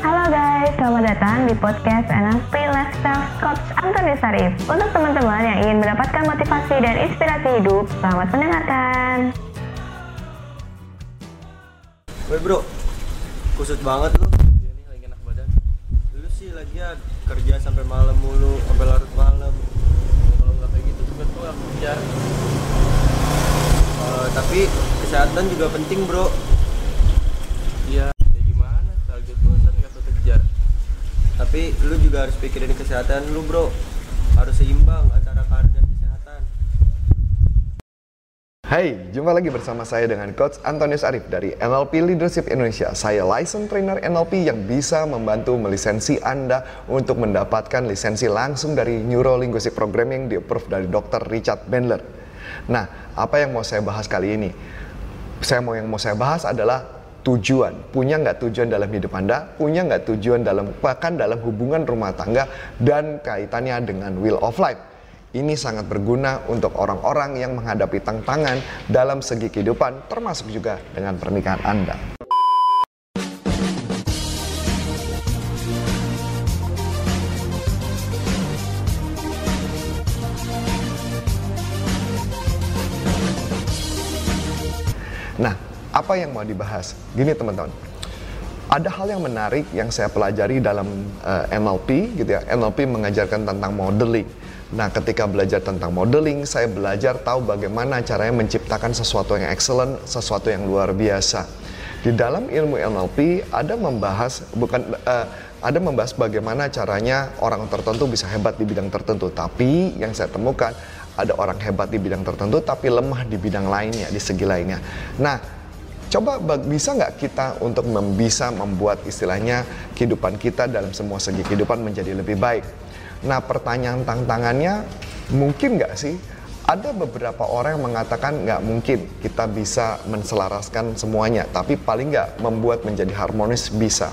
Halo guys, selamat datang di podcast NLP Lifestyle Coach Antoni Sarif. Untuk teman-teman yang ingin mendapatkan motivasi dan inspirasi hidup, selamat mendengarkan. Woi bro, kusut banget lu. Iya nih lagi enak badan. Lu sih lagian kerja sampai malam mulu, sampai larut malam. Kalau nggak kayak gitu juga tuh aku kerja. Eh, tapi kesehatan juga penting bro. Tapi lu juga harus pikirin kesehatan lu bro. Harus seimbang antara karir dan kesehatan. Hai, jumpa lagi bersama saya dengan Coach Antonius Arif dari NLP Leadership Indonesia. Saya license trainer NLP yang bisa membantu melisensi Anda untuk mendapatkan lisensi langsung dari Neuro Linguistic Programming di approve dari Dr. Richard Bandler. Nah, apa yang mau saya bahas kali ini? Saya mau yang mau saya bahas adalah tujuan. Punya nggak tujuan dalam hidup Anda? Punya nggak tujuan dalam bahkan dalam hubungan rumah tangga dan kaitannya dengan will of life? Ini sangat berguna untuk orang-orang yang menghadapi tantangan dalam segi kehidupan, termasuk juga dengan pernikahan Anda. Nah, apa yang mau dibahas? Gini teman-teman, ada hal yang menarik yang saya pelajari dalam eh, NLP gitu ya. NLP mengajarkan tentang modeling. Nah, ketika belajar tentang modeling, saya belajar tahu bagaimana caranya menciptakan sesuatu yang excellent, sesuatu yang luar biasa. Di dalam ilmu NLP ada membahas bukan eh, ada membahas bagaimana caranya orang tertentu bisa hebat di bidang tertentu. Tapi yang saya temukan ada orang hebat di bidang tertentu tapi lemah di bidang lainnya, di segi lainnya. Nah, Coba bisa nggak kita untuk bisa membuat istilahnya kehidupan kita dalam semua segi kehidupan menjadi lebih baik. Nah pertanyaan tantangannya mungkin nggak sih? Ada beberapa orang yang mengatakan nggak mungkin kita bisa menselaraskan semuanya, tapi paling nggak membuat menjadi harmonis bisa.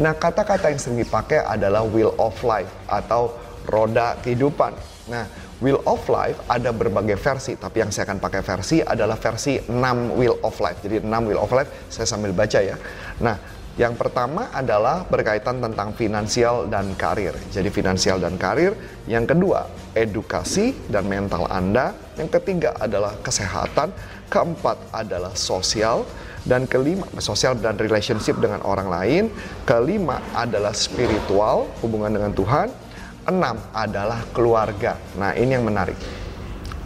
Nah kata-kata yang sering dipakai adalah wheel of life atau roda kehidupan. Nah Wheel of Life ada berbagai versi, tapi yang saya akan pakai versi adalah versi 6 Wheel of Life. Jadi 6 Wheel of Life saya sambil baca ya. Nah, yang pertama adalah berkaitan tentang finansial dan karir. Jadi finansial dan karir. Yang kedua, edukasi dan mental Anda. Yang ketiga adalah kesehatan. Keempat adalah sosial. Dan kelima, sosial dan relationship dengan orang lain. Kelima adalah spiritual, hubungan dengan Tuhan. Enam adalah keluarga. Nah, ini yang menarik.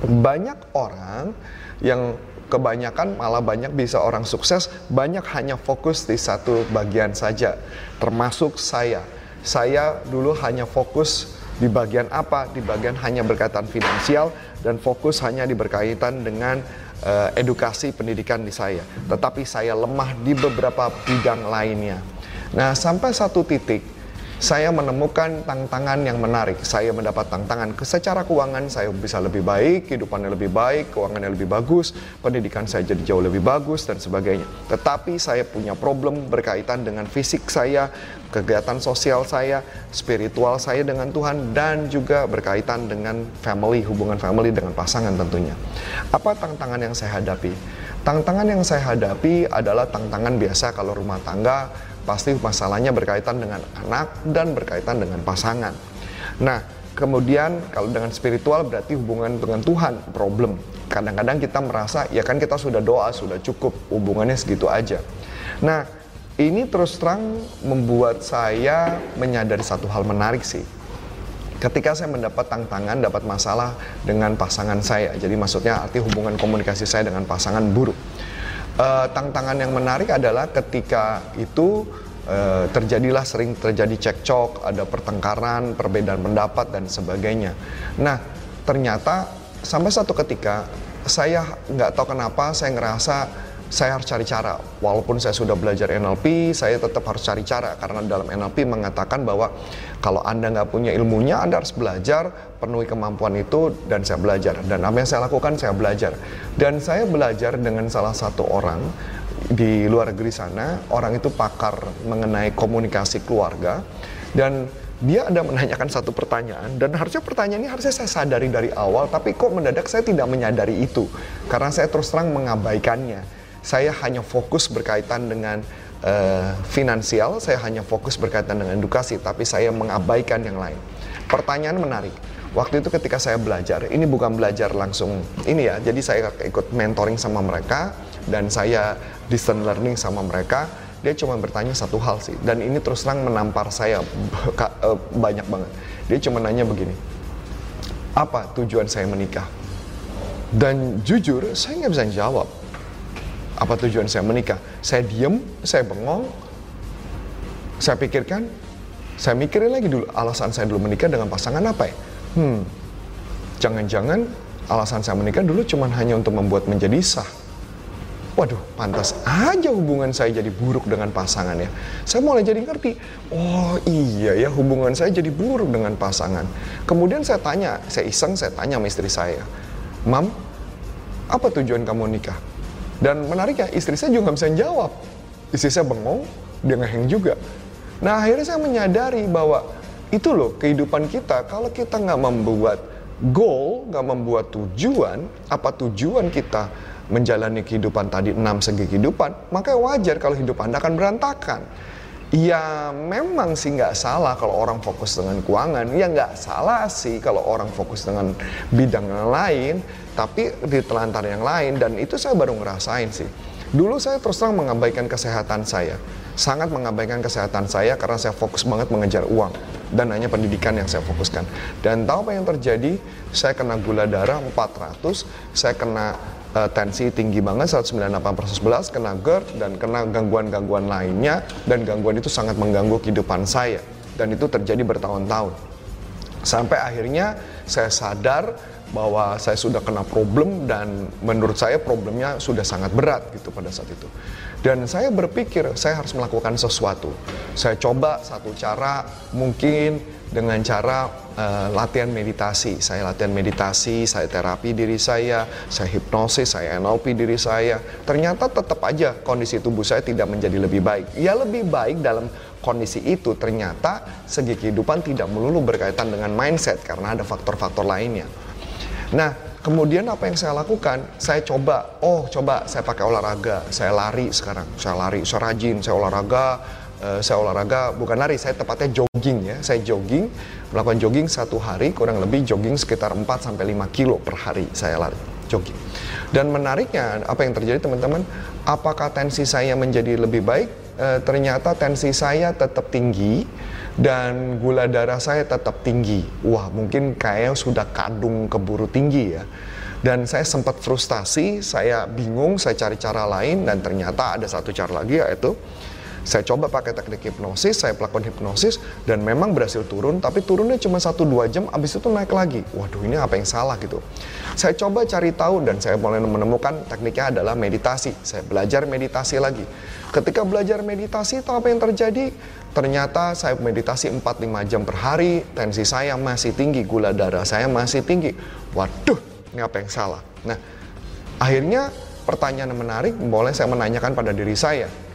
Banyak orang yang kebanyakan malah banyak bisa orang sukses, banyak hanya fokus di satu bagian saja. Termasuk saya. Saya dulu hanya fokus di bagian apa? Di bagian hanya berkaitan finansial dan fokus hanya di berkaitan dengan eh, edukasi pendidikan di saya. Tetapi saya lemah di beberapa bidang lainnya. Nah, sampai satu titik saya menemukan tantangan yang menarik. Saya mendapat tantangan secara keuangan saya bisa lebih baik, kehidupannya lebih baik, keuangannya lebih bagus, pendidikan saya jadi jauh lebih bagus dan sebagainya. Tetapi saya punya problem berkaitan dengan fisik saya, kegiatan sosial saya, spiritual saya dengan Tuhan dan juga berkaitan dengan family, hubungan family dengan pasangan tentunya. Apa tantangan yang saya hadapi? Tantangan yang saya hadapi adalah tantangan biasa kalau rumah tangga pasti masalahnya berkaitan dengan anak dan berkaitan dengan pasangan. Nah, kemudian kalau dengan spiritual berarti hubungan dengan Tuhan problem. Kadang-kadang kita merasa ya kan kita sudah doa, sudah cukup, hubungannya segitu aja. Nah, ini terus terang membuat saya menyadari satu hal menarik sih. Ketika saya mendapat tantangan, dapat masalah dengan pasangan saya, jadi maksudnya arti hubungan komunikasi saya dengan pasangan buruk. Eh, tantangan yang menarik adalah ketika itu eh, terjadilah sering terjadi cekcok, ada pertengkaran, perbedaan pendapat dan sebagainya. Nah, ternyata sampai satu ketika saya nggak tahu kenapa saya ngerasa saya harus cari cara. Walaupun saya sudah belajar NLP, saya tetap harus cari cara. Karena dalam NLP mengatakan bahwa kalau Anda nggak punya ilmunya, Anda harus belajar, penuhi kemampuan itu dan saya belajar. Dan apa yang saya lakukan, saya belajar. Dan saya belajar dengan salah satu orang di luar negeri sana, orang itu pakar mengenai komunikasi keluarga. Dan dia ada menanyakan satu pertanyaan. Dan harusnya pertanyaan ini harusnya saya sadari dari awal. Tapi kok mendadak saya tidak menyadari itu? Karena saya terus terang mengabaikannya saya hanya fokus berkaitan dengan eh, finansial, saya hanya fokus berkaitan dengan edukasi, tapi saya mengabaikan yang lain. Pertanyaan menarik. Waktu itu ketika saya belajar, ini bukan belajar langsung ini ya, jadi saya ikut mentoring sama mereka dan saya distance learning sama mereka. Dia cuma bertanya satu hal sih, dan ini terus terang menampar saya eh, banyak banget. Dia cuma nanya begini, apa tujuan saya menikah? Dan jujur, saya nggak bisa jawab apa tujuan saya menikah. Saya diem, saya bengong, saya pikirkan, saya mikirin lagi dulu alasan saya dulu menikah dengan pasangan apa ya? Hmm, jangan-jangan alasan saya menikah dulu cuma hanya untuk membuat menjadi sah. Waduh, pantas aja hubungan saya jadi buruk dengan pasangan ya. Saya mulai jadi ngerti, oh iya ya hubungan saya jadi buruk dengan pasangan. Kemudian saya tanya, saya iseng, saya tanya sama istri saya, Mam, apa tujuan kamu nikah? Dan menariknya istri saya juga nggak bisa jawab. Istri saya bengong, dia ngeheng juga. Nah akhirnya saya menyadari bahwa itu loh kehidupan kita kalau kita nggak membuat goal, nggak membuat tujuan, apa tujuan kita menjalani kehidupan tadi enam segi kehidupan, maka wajar kalau hidup Anda akan berantakan. Ya memang sih nggak salah kalau orang fokus dengan keuangan, ya nggak salah sih kalau orang fokus dengan bidang yang lain, tapi di telantar yang lain dan itu saya baru ngerasain sih. Dulu saya terus terang mengabaikan kesehatan saya, sangat mengabaikan kesehatan saya karena saya fokus banget mengejar uang dan hanya pendidikan yang saya fokuskan. Dan tahu apa yang terjadi? Saya kena gula darah 400, saya kena uh, tensi tinggi banget 198 per 11 kena GERD dan kena gangguan-gangguan lainnya dan gangguan itu sangat mengganggu kehidupan saya. Dan itu terjadi bertahun-tahun. Sampai akhirnya saya sadar bahwa saya sudah kena problem dan menurut saya problemnya sudah sangat berat gitu pada saat itu. Dan saya berpikir saya harus melakukan sesuatu. Saya coba satu cara mungkin dengan cara uh, latihan meditasi. Saya latihan meditasi, saya terapi diri saya, saya hipnosis, saya NLP diri saya. Ternyata tetap aja kondisi tubuh saya tidak menjadi lebih baik. Ya lebih baik dalam kondisi itu ternyata segi kehidupan tidak melulu berkaitan dengan mindset karena ada faktor-faktor lainnya. Nah, kemudian apa yang saya lakukan? Saya coba, oh coba saya pakai olahraga, saya lari sekarang, saya lari, saya rajin, saya olahraga, uh, saya olahraga bukan lari, saya tepatnya jogging ya. Saya jogging, melakukan jogging satu hari kurang lebih jogging sekitar 4 sampai 5 kilo per hari saya lari jogging. Dan menariknya apa yang terjadi teman-teman? Apakah tensi saya menjadi lebih baik? E, ternyata tensi saya tetap tinggi dan gula darah saya tetap tinggi. Wah, mungkin kayak sudah kadung keburu tinggi ya. Dan saya sempat frustasi, saya bingung, saya cari cara lain dan ternyata ada satu cara lagi yaitu saya coba pakai teknik hipnosis, saya melakukan hipnosis dan memang berhasil turun, tapi turunnya cuma 1-2 jam, abis itu naik lagi. Waduh ini apa yang salah gitu. Saya coba cari tahu dan saya mulai menemukan tekniknya adalah meditasi. Saya belajar meditasi lagi. Ketika belajar meditasi, tahu apa yang terjadi? Ternyata saya meditasi 4-5 jam per hari, tensi saya masih tinggi, gula darah saya masih tinggi. Waduh, ini apa yang salah? Nah, akhirnya pertanyaan yang menarik, boleh saya menanyakan pada diri saya,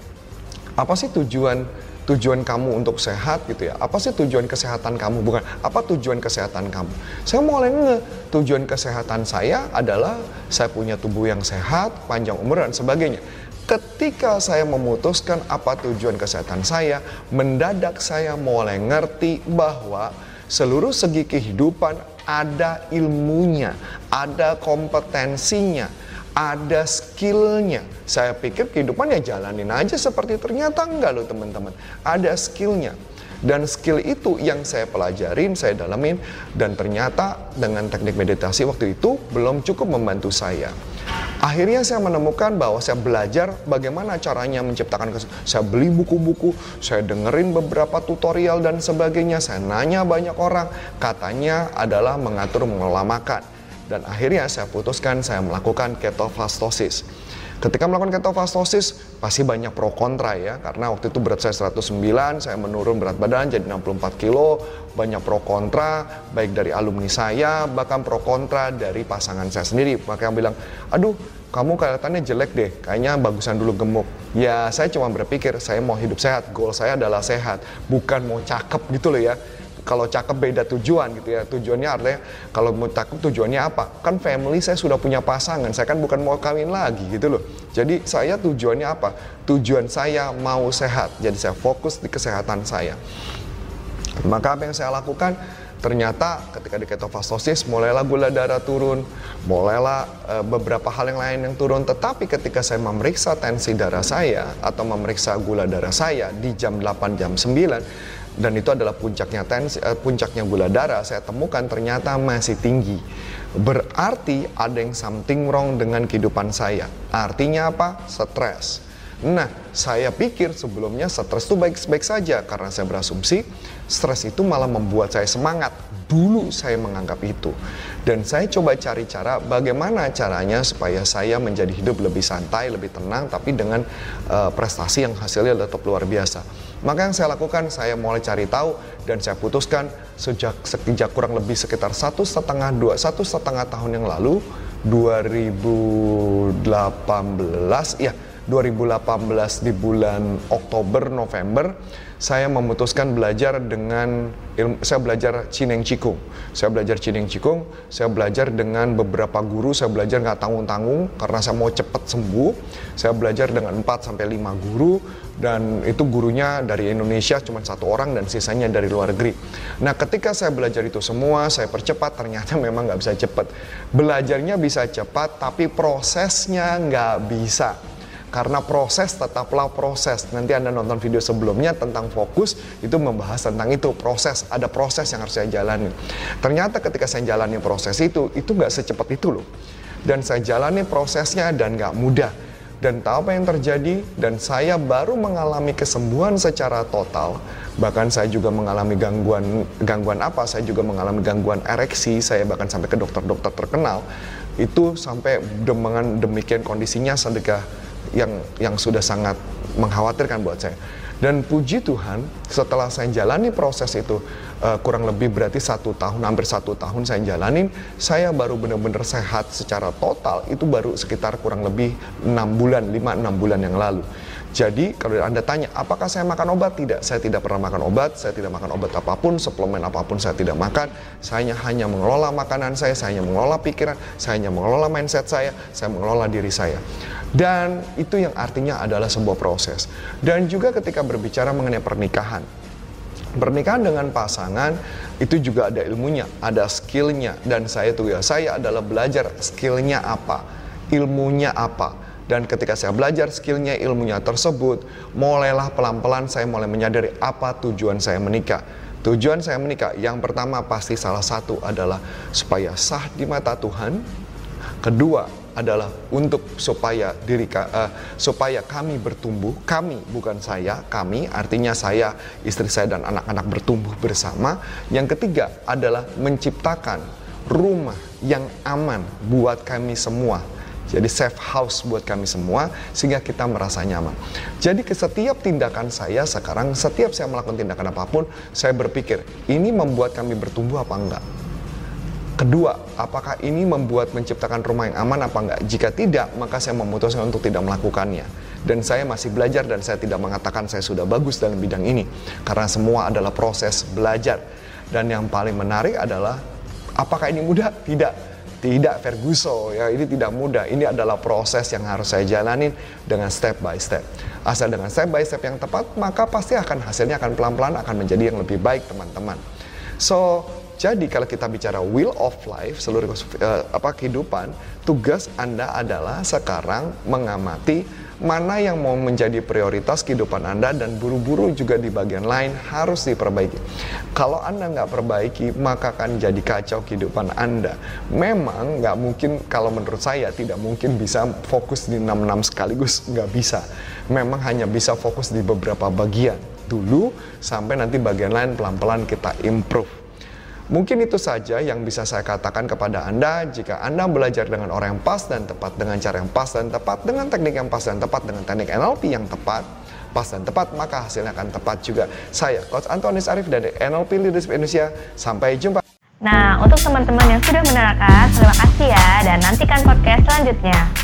apa sih tujuan tujuan kamu untuk sehat gitu ya? Apa sih tujuan kesehatan kamu? Bukan apa tujuan kesehatan kamu? Saya mulai nge tujuan kesehatan saya adalah saya punya tubuh yang sehat panjang umur dan sebagainya. Ketika saya memutuskan apa tujuan kesehatan saya mendadak saya mulai ngerti bahwa seluruh segi kehidupan ada ilmunya ada kompetensinya ada skillnya. Saya pikir kehidupan ya jalanin aja seperti ternyata enggak loh teman-teman. Ada skillnya. Dan skill itu yang saya pelajarin, saya dalamin, dan ternyata dengan teknik meditasi waktu itu belum cukup membantu saya. Akhirnya saya menemukan bahwa saya belajar bagaimana caranya menciptakan Saya beli buku-buku, saya dengerin beberapa tutorial dan sebagainya, saya nanya banyak orang, katanya adalah mengatur mengelola makan. Dan akhirnya saya putuskan saya melakukan ketofastosis. Ketika melakukan ketofastosis pasti banyak pro kontra ya karena waktu itu berat saya 109, saya menurun berat badan jadi 64 kilo, banyak pro kontra baik dari alumni saya bahkan pro kontra dari pasangan saya sendiri. Maka yang bilang, "Aduh, kamu kelihatannya jelek deh, kayaknya bagusan dulu gemuk." Ya, saya cuma berpikir saya mau hidup sehat, goal saya adalah sehat, bukan mau cakep gitu loh ya kalau cakep beda tujuan gitu ya. Tujuannya artinya kalau mau cakep tujuannya apa? Kan family saya sudah punya pasangan, saya kan bukan mau kawin lagi gitu loh. Jadi saya tujuannya apa? Tujuan saya mau sehat. Jadi saya fokus di kesehatan saya. Maka apa yang saya lakukan? Ternyata ketika di ketofastosis mulailah gula darah turun, mulailah e, beberapa hal yang lain yang turun. Tetapi ketika saya memeriksa tensi darah saya atau memeriksa gula darah saya di jam 8 jam 9 dan itu adalah puncaknya tensi e, puncaknya gula darah, saya temukan ternyata masih tinggi. Berarti ada yang something wrong dengan kehidupan saya. Artinya apa? Stres Nah, saya pikir sebelumnya stres itu baik-baik saja karena saya berasumsi stres itu malah membuat saya semangat. Dulu saya menganggap itu. Dan saya coba cari cara bagaimana caranya supaya saya menjadi hidup lebih santai, lebih tenang, tapi dengan uh, prestasi yang hasilnya tetap luar biasa. Maka yang saya lakukan, saya mulai cari tahu dan saya putuskan sejak sejak kurang lebih sekitar satu setengah dua satu setengah tahun yang lalu 2018 ya 2018 di bulan Oktober November saya memutuskan belajar dengan ilmu, saya belajar Cineng Cikung. Saya belajar Cineng Cikung, saya belajar dengan beberapa guru, saya belajar nggak tanggung-tanggung karena saya mau cepat sembuh. Saya belajar dengan 4 sampai 5 guru dan itu gurunya dari Indonesia cuma satu orang dan sisanya dari luar negeri. Nah ketika saya belajar itu semua, saya percepat ternyata memang nggak bisa cepat. Belajarnya bisa cepat tapi prosesnya nggak bisa karena proses tetaplah proses. Nanti Anda nonton video sebelumnya tentang fokus, itu membahas tentang itu, proses. Ada proses yang harus saya jalani. Ternyata ketika saya jalani proses itu, itu nggak secepat itu loh. Dan saya jalani prosesnya dan nggak mudah. Dan tahu apa yang terjadi? Dan saya baru mengalami kesembuhan secara total. Bahkan saya juga mengalami gangguan gangguan apa? Saya juga mengalami gangguan ereksi. Saya bahkan sampai ke dokter-dokter terkenal. Itu sampai dengan demikian kondisinya sedekah yang yang sudah sangat mengkhawatirkan buat saya. Dan puji Tuhan, setelah saya jalani proses itu uh, kurang lebih berarti satu tahun, hampir satu tahun saya jalanin, saya baru benar-benar sehat secara total itu baru sekitar kurang lebih enam bulan, lima enam bulan yang lalu. Jadi kalau Anda tanya, apakah saya makan obat? Tidak, saya tidak pernah makan obat, saya tidak makan obat apa pun, suplemen apa pun saya tidak makan. Saya hanya mengelola makanan saya, saya hanya mengelola pikiran, saya hanya mengelola mindset saya, saya mengelola diri saya. Dan itu yang artinya adalah sebuah proses. Dan juga ketika berbicara mengenai pernikahan, pernikahan dengan pasangan itu juga ada ilmunya, ada skillnya. Dan saya tuh ya, saya adalah belajar skillnya apa, ilmunya apa dan ketika saya belajar skillnya, ilmunya tersebut, mulailah pelan-pelan saya mulai menyadari apa tujuan saya menikah. Tujuan saya menikah, yang pertama pasti salah satu adalah supaya sah di mata Tuhan. Kedua adalah untuk supaya diri uh, supaya kami bertumbuh, kami bukan saya, kami artinya saya, istri saya dan anak-anak bertumbuh bersama. Yang ketiga adalah menciptakan rumah yang aman buat kami semua jadi safe house buat kami semua sehingga kita merasa nyaman. Jadi ke setiap tindakan saya sekarang, setiap saya melakukan tindakan apa pun, saya berpikir ini membuat kami bertumbuh apa enggak? Kedua, apakah ini membuat menciptakan rumah yang aman apa enggak? Jika tidak, maka saya memutuskan untuk tidak melakukannya. Dan saya masih belajar dan saya tidak mengatakan saya sudah bagus dalam bidang ini. Karena semua adalah proses belajar. Dan yang paling menarik adalah, apakah ini mudah? Tidak tidak Ferguson ya ini tidak mudah. Ini adalah proses yang harus saya jalanin dengan step by step. Asal dengan step by step yang tepat, maka pasti akan hasilnya akan pelan-pelan akan menjadi yang lebih baik teman-teman. So jadi kalau kita bicara wheel of life seluruh uh, apa kehidupan, tugas Anda adalah sekarang mengamati mana yang mau menjadi prioritas kehidupan Anda dan buru-buru juga di bagian lain harus diperbaiki. Kalau Anda nggak perbaiki, maka akan jadi kacau kehidupan Anda. Memang nggak mungkin, kalau menurut saya tidak mungkin bisa fokus di 66 sekaligus, nggak bisa. Memang hanya bisa fokus di beberapa bagian dulu sampai nanti bagian lain pelan-pelan kita improve. Mungkin itu saja yang bisa saya katakan kepada Anda jika Anda belajar dengan orang yang pas dan tepat, dengan cara yang pas dan tepat, dengan teknik yang pas dan tepat, dengan teknik NLP yang tepat, pas dan tepat, maka hasilnya akan tepat juga. Saya, Coach Antonis Arif dari NLP Leadership Indonesia. Sampai jumpa. Nah, untuk teman-teman yang sudah menerangkan, terima kasih ya, dan nantikan podcast selanjutnya.